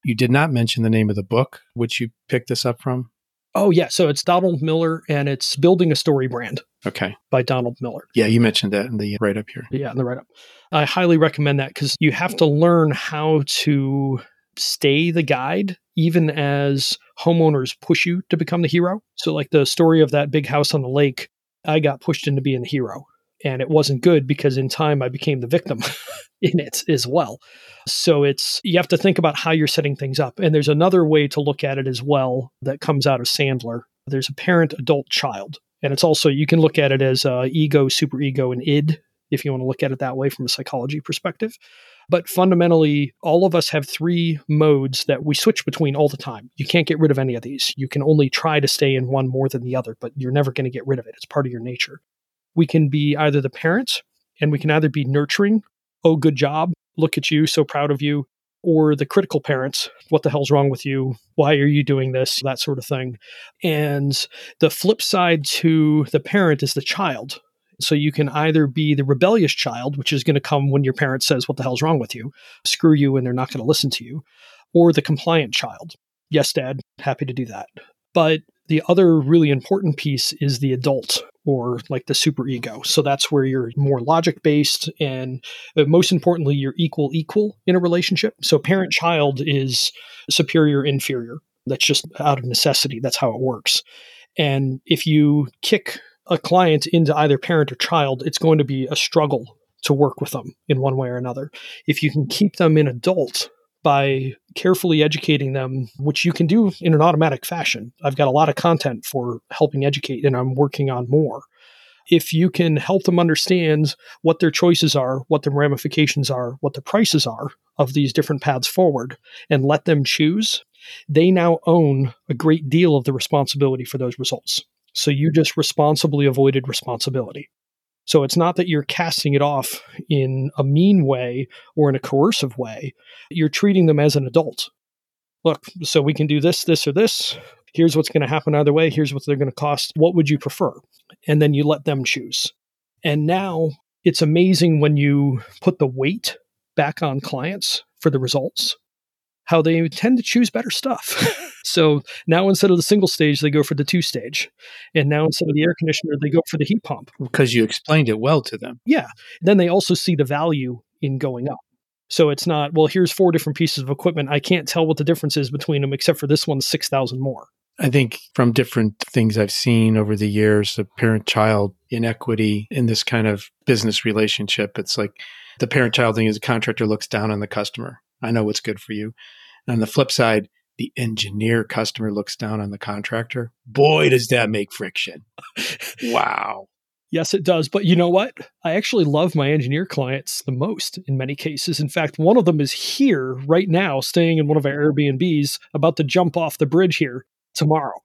You did not mention the name of the book, which you picked this up from. Oh yeah, so it's Donald Miller, and it's Building a Story Brand. Okay. By Donald Miller. Yeah, you mentioned that in the write up here. Yeah, in the write up. I highly recommend that because you have to learn how to stay the guide even as homeowners push you to become the hero. So, like the story of that big house on the lake, I got pushed into being the hero. And it wasn't good because in time I became the victim in it as well. So it's you have to think about how you're setting things up. And there's another way to look at it as well that comes out of Sandler. There's a parent, adult, child. And it's also you can look at it as uh, ego, superego, and id if you want to look at it that way from a psychology perspective. But fundamentally, all of us have three modes that we switch between all the time. You can't get rid of any of these. You can only try to stay in one more than the other, but you're never going to get rid of it. It's part of your nature. We can be either the parents and we can either be nurturing, oh, good job, look at you, so proud of you, or the critical parents, what the hell's wrong with you? Why are you doing this? That sort of thing. And the flip side to the parent is the child so you can either be the rebellious child, which is going to come when your parent says, What the hell's wrong with you? Screw you, and they're not going to listen to you, or the compliant child. Yes, dad, happy to do that. But the other really important piece is the adult or like the super ego. So that's where you're more logic based and uh, most importantly, you're equal equal in a relationship. So parent child is superior inferior. That's just out of necessity. That's how it works. And if you kick a client into either parent or child, it's going to be a struggle to work with them in one way or another. If you can keep them in adult by carefully educating them, which you can do in an automatic fashion, I've got a lot of content for helping educate, and I'm working on more. If you can help them understand what their choices are, what the ramifications are, what the prices are of these different paths forward, and let them choose, they now own a great deal of the responsibility for those results. So you just responsibly avoided responsibility. So it's not that you're casting it off in a mean way or in a coercive way. You're treating them as an adult. Look, so we can do this, this, or this. Here's what's going to happen either way. Here's what they're going to cost. What would you prefer? And then you let them choose. And now it's amazing when you put the weight back on clients for the results how they tend to choose better stuff. so now instead of the single stage, they go for the two stage. And now instead of the air conditioner, they go for the heat pump. Because you explained it well to them. Yeah. Then they also see the value in going up. So it's not, well, here's four different pieces of equipment. I can't tell what the difference is between them, except for this one's 6,000 more. I think from different things I've seen over the years, the parent child inequity in this kind of business relationship, it's like the parent child thing is a contractor looks down on the customer. I know what's good for you. And on the flip side, the engineer customer looks down on the contractor. Boy, does that make friction. wow. Yes, it does. But you know what? I actually love my engineer clients the most in many cases. In fact, one of them is here right now, staying in one of our Airbnbs, about to jump off the bridge here tomorrow.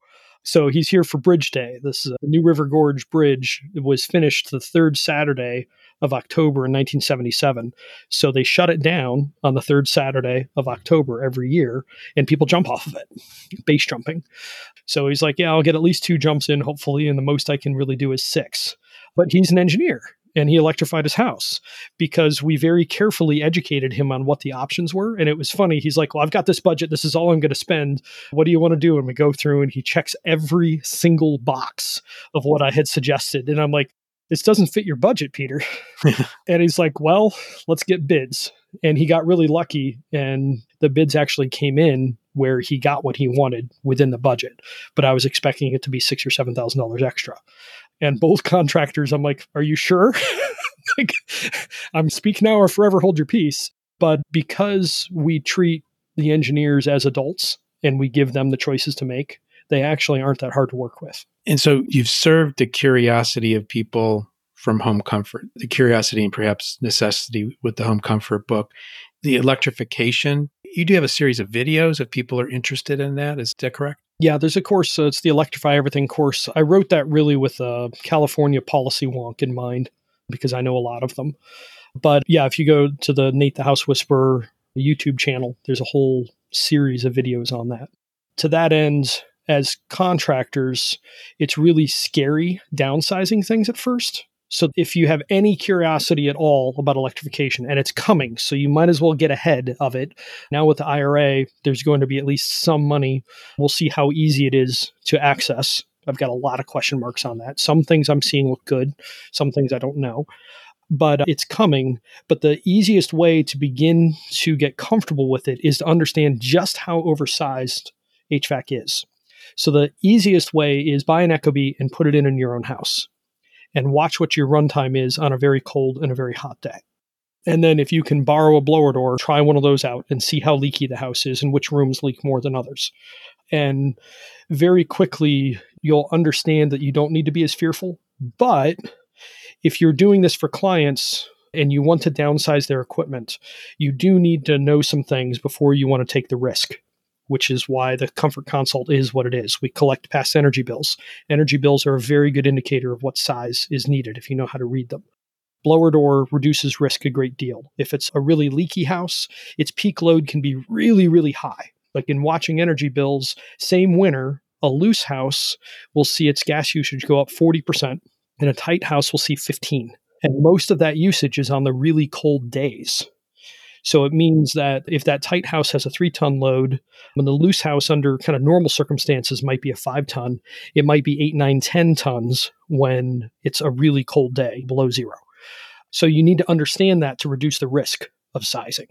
So he's here for Bridge Day. This is a New River Gorge Bridge. It was finished the third Saturday of October in 1977. So they shut it down on the third Saturday of October every year, and people jump off of it, base jumping. So he's like, Yeah, I'll get at least two jumps in, hopefully, and the most I can really do is six. But he's an engineer and he electrified his house because we very carefully educated him on what the options were. And it was funny. He's like, Well, I've got this budget. This is all I'm going to spend. What do you want to do? And we go through and he checks every single box of what I had suggested. And I'm like, This doesn't fit your budget, Peter. and he's like, Well, let's get bids. And he got really lucky. And the bids actually came in where he got what he wanted within the budget. But I was expecting it to be six or seven thousand dollars extra and both contractors i'm like are you sure? Like i'm speak now or forever hold your peace. But because we treat the engineers as adults and we give them the choices to make they actually aren't that hard to work with. And so you've served the curiosity of people from home comfort the curiosity and perhaps necessity with the home comfort book the electrification. You do have a series of videos if people are interested in that. Is that correct yeah, there's a course. Uh, it's the Electrify Everything course. I wrote that really with a California policy wonk in mind because I know a lot of them. But yeah, if you go to the Nate the House Whisperer YouTube channel, there's a whole series of videos on that. To that end, as contractors, it's really scary downsizing things at first so if you have any curiosity at all about electrification, and it's coming, so you might as well get ahead of it. Now with the IRA, there's going to be at least some money. We'll see how easy it is to access. I've got a lot of question marks on that. Some things I'm seeing look good, some things I don't know. But uh, it's coming. But the easiest way to begin to get comfortable with it is to understand just how oversized HVAC is. So the easiest way is buy an Ecobee and put it in in your own house and watch what your runtime is on a very cold and a very hot day. And then if you can borrow a blower door, try one of those out and see how leaky the house is and which rooms leak more than others. And very quickly, you'll understand that you don't need to be as fearful. But if you're doing this for clients and you want to downsize their equipment, you do need to know some things before you want to take the risk which is why the comfort consult is what it is. We collect past energy bills. Energy bills are a very good indicator of what size is needed if you know how to read them. Blower door reduces risk a great deal. If it's a really leaky house, its peak load can be really, really high. Like in watching energy bills, same winter, a loose house will see its gas usage go up 40%, and a tight house will see 15. And most of that usage is on the really cold days. So it means that if that tight house has a three ton load, when the loose house under kind of normal circumstances might be a five ton, it might be eight, nine, 10 tons when it's a really cold day below zero. So you need to understand that to reduce the risk of sizing.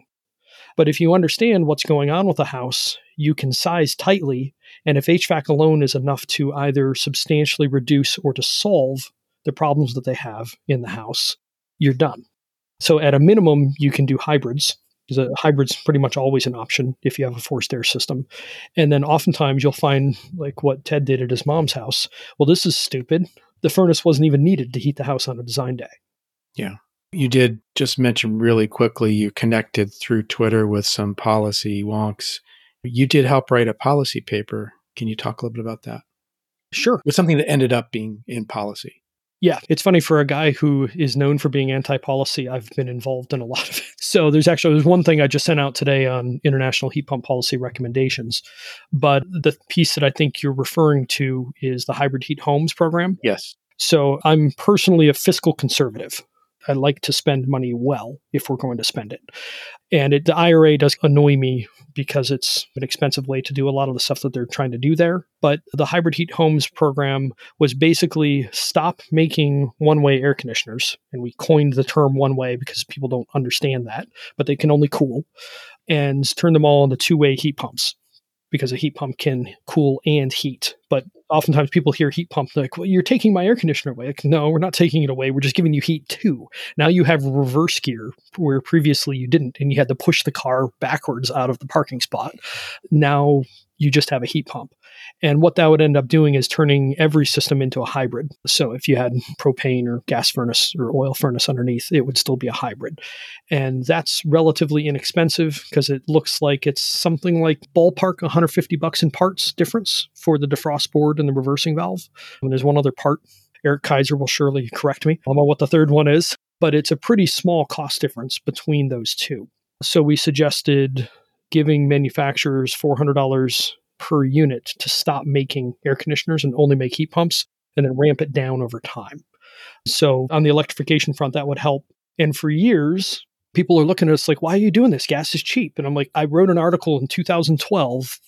But if you understand what's going on with the house, you can size tightly. And if HVAC alone is enough to either substantially reduce or to solve the problems that they have in the house, you're done. So at a minimum, you can do hybrids because a hybrid's pretty much always an option if you have a forced air system. And then oftentimes you'll find like what Ted did at his mom's house. Well, this is stupid. The furnace wasn't even needed to heat the house on a design day. Yeah. You did just mention really quickly you connected through Twitter with some policy wonks. You did help write a policy paper. Can you talk a little bit about that? Sure. With something that ended up being in policy. Yeah, it's funny for a guy who is known for being anti-policy. I've been involved in a lot of it. So there's actually there's one thing I just sent out today on international heat pump policy recommendations, but the piece that I think you're referring to is the hybrid heat homes program. Yes. So I'm personally a fiscal conservative. I like to spend money well if we're going to spend it. And it, the IRA does annoy me because it's an expensive way to do a lot of the stuff that they're trying to do there. But the Hybrid Heat Homes program was basically stop making one way air conditioners. And we coined the term one way because people don't understand that, but they can only cool and turn them all into two way heat pumps because a heat pump can cool and heat. But oftentimes people hear heat pump like, well, you're taking my air conditioner away. Like, no, we're not taking it away. We're just giving you heat too. Now you have reverse gear where previously you didn't, and you had to push the car backwards out of the parking spot. Now you just have a heat pump. And what that would end up doing is turning every system into a hybrid. So if you had propane or gas furnace or oil furnace underneath, it would still be a hybrid. And that's relatively inexpensive because it looks like it's something like ballpark 150 bucks in parts difference for the defrost board and the reversing valve. And there's one other part. Eric Kaiser will surely correct me. Know what the third one is, but it's a pretty small cost difference between those two. So we suggested giving manufacturers $400 per unit to stop making air conditioners and only make heat pumps and then ramp it down over time. So on the electrification front, that would help. And for years, people are looking at us like, why are you doing this? Gas is cheap. And I'm like, I wrote an article in 2012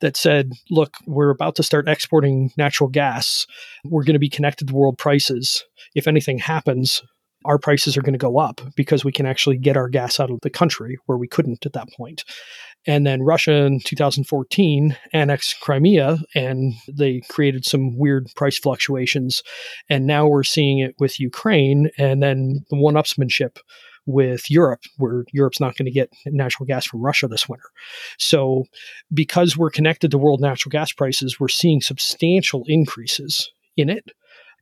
that said, look, we're about to start exporting natural gas. We're going to be connected to world prices. If anything happens, our prices are going to go up because we can actually get our gas out of the country where we couldn't at that point. And then Russia in 2014 annexed Crimea and they created some weird price fluctuations. And now we're seeing it with Ukraine and then the one upsmanship with Europe, where Europe's not going to get natural gas from Russia this winter. So, because we're connected to world natural gas prices, we're seeing substantial increases in it.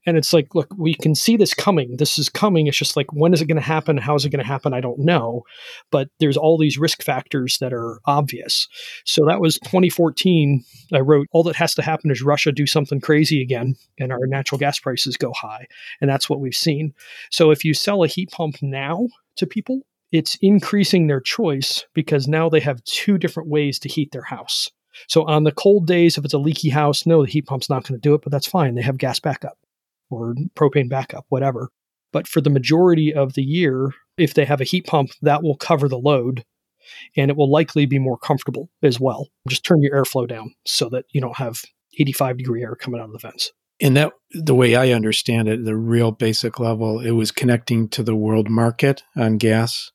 And it's like, look, we can see this coming. This is coming. It's just like, when is it going to happen? How is it going to happen? I don't know. But there's all these risk factors that are obvious. So that was 2014. I wrote, all that has to happen is Russia do something crazy again and our natural gas prices go high. And that's what we've seen. So if you sell a heat pump now to people, it's increasing their choice because now they have two different ways to heat their house. So on the cold days, if it's a leaky house, no, the heat pump's not going to do it, but that's fine. They have gas backup or propane backup, whatever. But for the majority of the year, if they have a heat pump, that will cover the load and it will likely be more comfortable as well. Just turn your airflow down so that you don't have 85 degree air coming out of the vents. And that, the way I understand it, the real basic level, it was connecting to the world market on gas.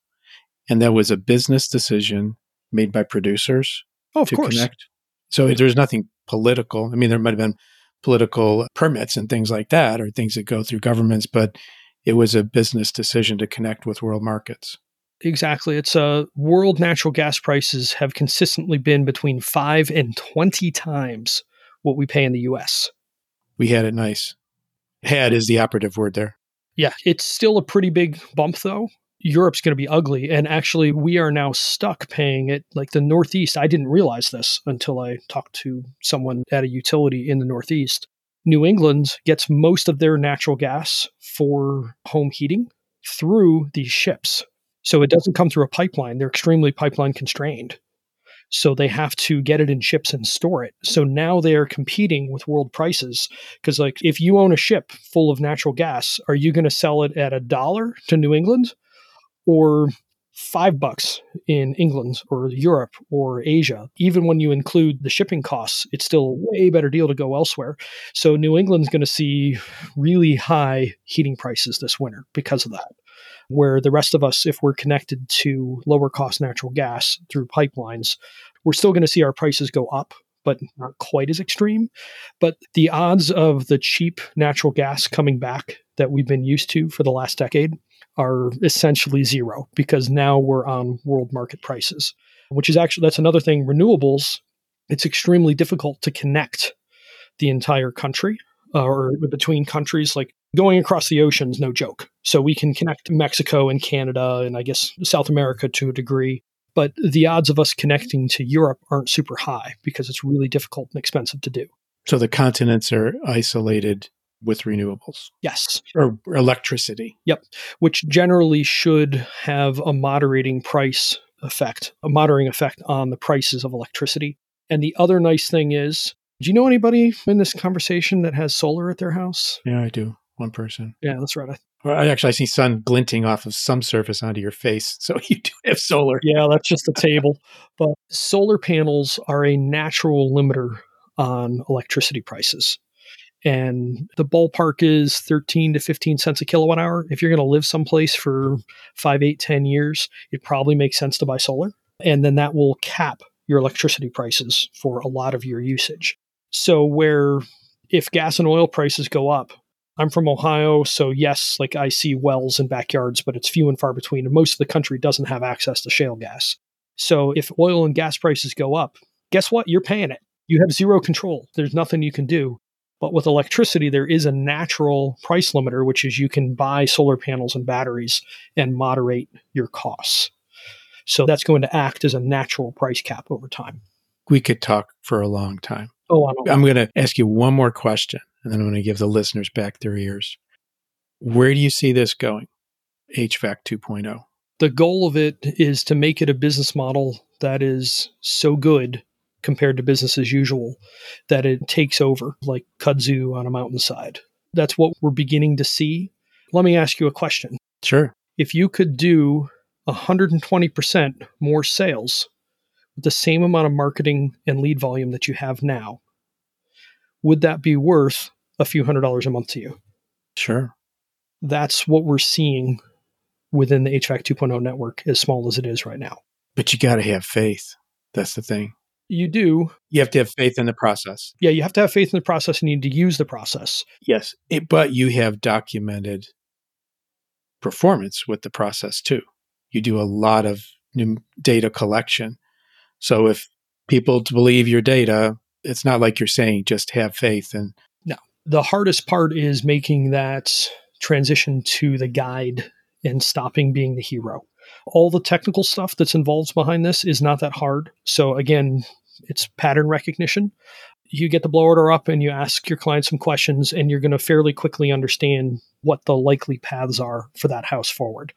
And that was a business decision made by producers oh, of to course. connect. So there's nothing political. I mean, there might have been political permits and things like that, or things that go through governments, but it was a business decision to connect with world markets. Exactly. It's uh, world natural gas prices have consistently been between five and 20 times what we pay in the US. We had it nice. Had is the operative word there. Yeah, it's still a pretty big bump though. Europe's going to be ugly. And actually, we are now stuck paying it like the Northeast. I didn't realize this until I talked to someone at a utility in the Northeast. New England gets most of their natural gas for home heating through these ships. So it doesn't come through a pipeline. They're extremely pipeline constrained. So they have to get it in ships and store it. So now they're competing with world prices. Because, like, if you own a ship full of natural gas, are you going to sell it at a dollar to New England? Or five bucks in England or Europe or Asia. Even when you include the shipping costs, it's still a way better deal to go elsewhere. So New England's going to see really high heating prices this winter because of that. Where the rest of us, if we're connected to lower cost natural gas through pipelines, we're still going to see our prices go up but not quite as extreme. But the odds of the cheap natural gas coming back that we've been used to for the last decade are essentially zero because now we're on world market prices, which is actually that's another thing. Renewables, it's extremely difficult to connect the entire country uh, or between countries. Like going across the oceans, no joke. So we can connect Mexico and Canada and I guess South America to a degree. But the odds of us connecting to Europe aren't super high because it's really difficult and expensive to do. So the continents are isolated with renewables. Yes. Or electricity. Yep. Which generally should have a moderating price effect, a moderating effect on the prices of electricity. And the other nice thing is, do you know anybody in this conversation that has solar at their house? Yeah, I do. One person. Yeah, that's right. I actually I see sun glinting off of some surface onto your face. So you do have solar. Yeah, that's just a table. But solar panels are a natural limiter on electricity prices and the ballpark is 13 to 15 cents a kilowatt hour. If you're going to live someplace for five, eight, 10 years, it probably makes sense to buy solar. And then that will cap your electricity prices for a lot of your usage. So, where if gas and oil prices go up, I'm from Ohio, so yes, like I see wells in backyards, but it's few and far between. And most of the country doesn't have access to shale gas. So, if oil and gas prices go up, guess what? You're paying it. You have zero control. There's nothing you can do. But with electricity, there is a natural price limiter, which is you can buy solar panels and batteries and moderate your costs. So that's going to act as a natural price cap over time. We could talk for a long time. Oh, I'm going to ask you one more question, and then I'm going to give the listeners back their ears. Where do you see this going? HVAC 2.0. The goal of it is to make it a business model that is so good compared to business as usual that it takes over like kudzu on a mountainside. That's what we're beginning to see. Let me ask you a question. Sure. If you could do 120% more sales with the same amount of marketing and lead volume that you have now, would that be worth a few hundred dollars a month to you? Sure. That's what we're seeing within the HVAC 2.0 network, as small as it is right now. But you got to have faith. That's the thing. You do. You have to have faith in the process. Yeah, you have to have faith in the process and you need to use the process. Yes. It, but you have documented performance with the process too. You do a lot of new data collection. So if people believe your data, it's not like you're saying just have faith and no. The hardest part is making that transition to the guide and stopping being the hero. All the technical stuff that's involved behind this is not that hard. So again, it's pattern recognition. You get the blower door up and you ask your client some questions, and you're going to fairly quickly understand what the likely paths are for that house forward.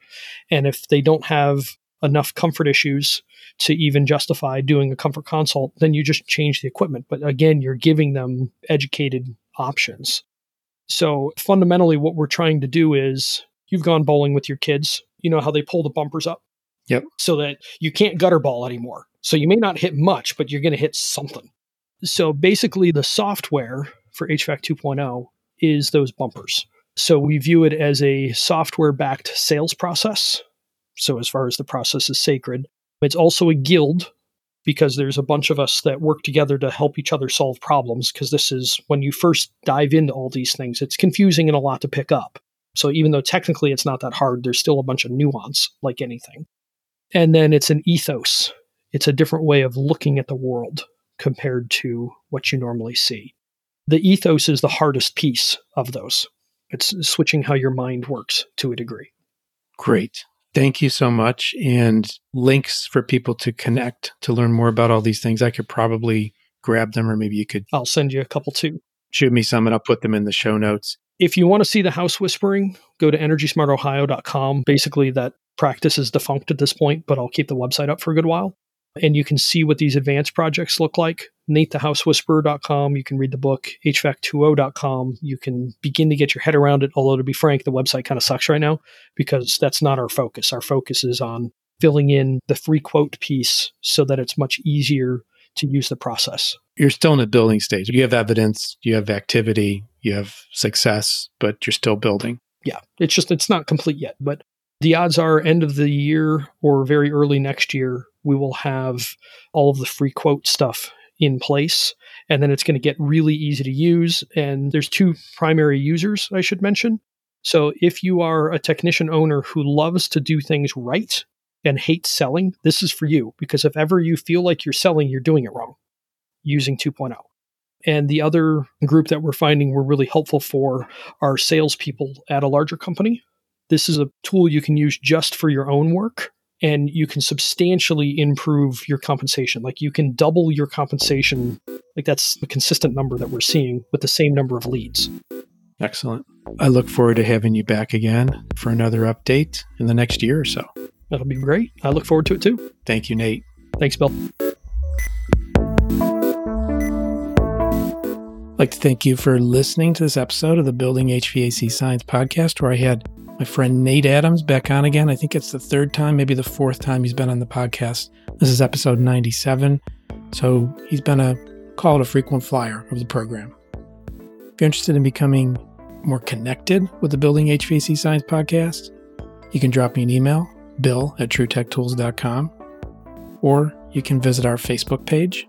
And if they don't have enough comfort issues to even justify doing a comfort consult, then you just change the equipment. But again, you're giving them educated options. So fundamentally, what we're trying to do is you've gone bowling with your kids. You know how they pull the bumpers up? Yep. So that you can't gutter ball anymore. So you may not hit much, but you're going to hit something. So basically, the software for HVAC 2.0 is those bumpers. So we view it as a software backed sales process. So, as far as the process is sacred, it's also a guild because there's a bunch of us that work together to help each other solve problems. Because this is when you first dive into all these things, it's confusing and a lot to pick up. So, even though technically it's not that hard, there's still a bunch of nuance like anything. And then it's an ethos, it's a different way of looking at the world compared to what you normally see. The ethos is the hardest piece of those. It's switching how your mind works to a degree. Great. Thank you so much. And links for people to connect to learn more about all these things. I could probably grab them, or maybe you could. I'll send you a couple too. Shoot me some and I'll put them in the show notes. If you want to see the house whispering, go to energysmartohio.com. Basically, that practice is defunct at this point, but I'll keep the website up for a good while and you can see what these advanced projects look like. NateTheHouseWhisperer.com. You can read the book, HVAC20.com. You can begin to get your head around it. Although, to be frank, the website kind of sucks right now because that's not our focus. Our focus is on filling in the free quote piece so that it's much easier to use the process. You're still in the building stage. You have evidence, you have activity, you have success, but you're still building. Yeah, it's just, it's not complete yet. But the odds are end of the year or very early next year, we will have all of the free quote stuff in place. And then it's going to get really easy to use. And there's two primary users I should mention. So if you are a technician owner who loves to do things right and hates selling, this is for you. Because if ever you feel like you're selling, you're doing it wrong using 2.0. And the other group that we're finding we're really helpful for are salespeople at a larger company. This is a tool you can use just for your own work and you can substantially improve your compensation. Like you can double your compensation. Like that's a consistent number that we're seeing with the same number of leads. Excellent. I look forward to having you back again for another update in the next year or so. That'll be great. I look forward to it too. Thank you, Nate. Thanks, Bill. I'd like to thank you for listening to this episode of the Building HVAC Science podcast, where I had my friend Nate Adams back on again. I think it's the third time, maybe the fourth time he's been on the podcast. This is episode 97. So he's been a call it a frequent flyer of the program. If you're interested in becoming more connected with the Building HVAC Science podcast, you can drop me an email, bill at truetechtools.com, or you can visit our Facebook page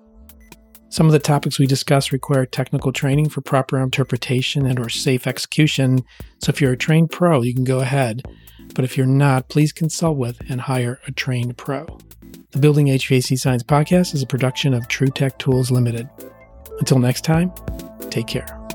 some of the topics we discuss require technical training for proper interpretation and or safe execution. So if you're a trained pro, you can go ahead. But if you're not, please consult with and hire a trained pro. The Building HVAC Science podcast is a production of True Tech Tools Limited. Until next time, take care.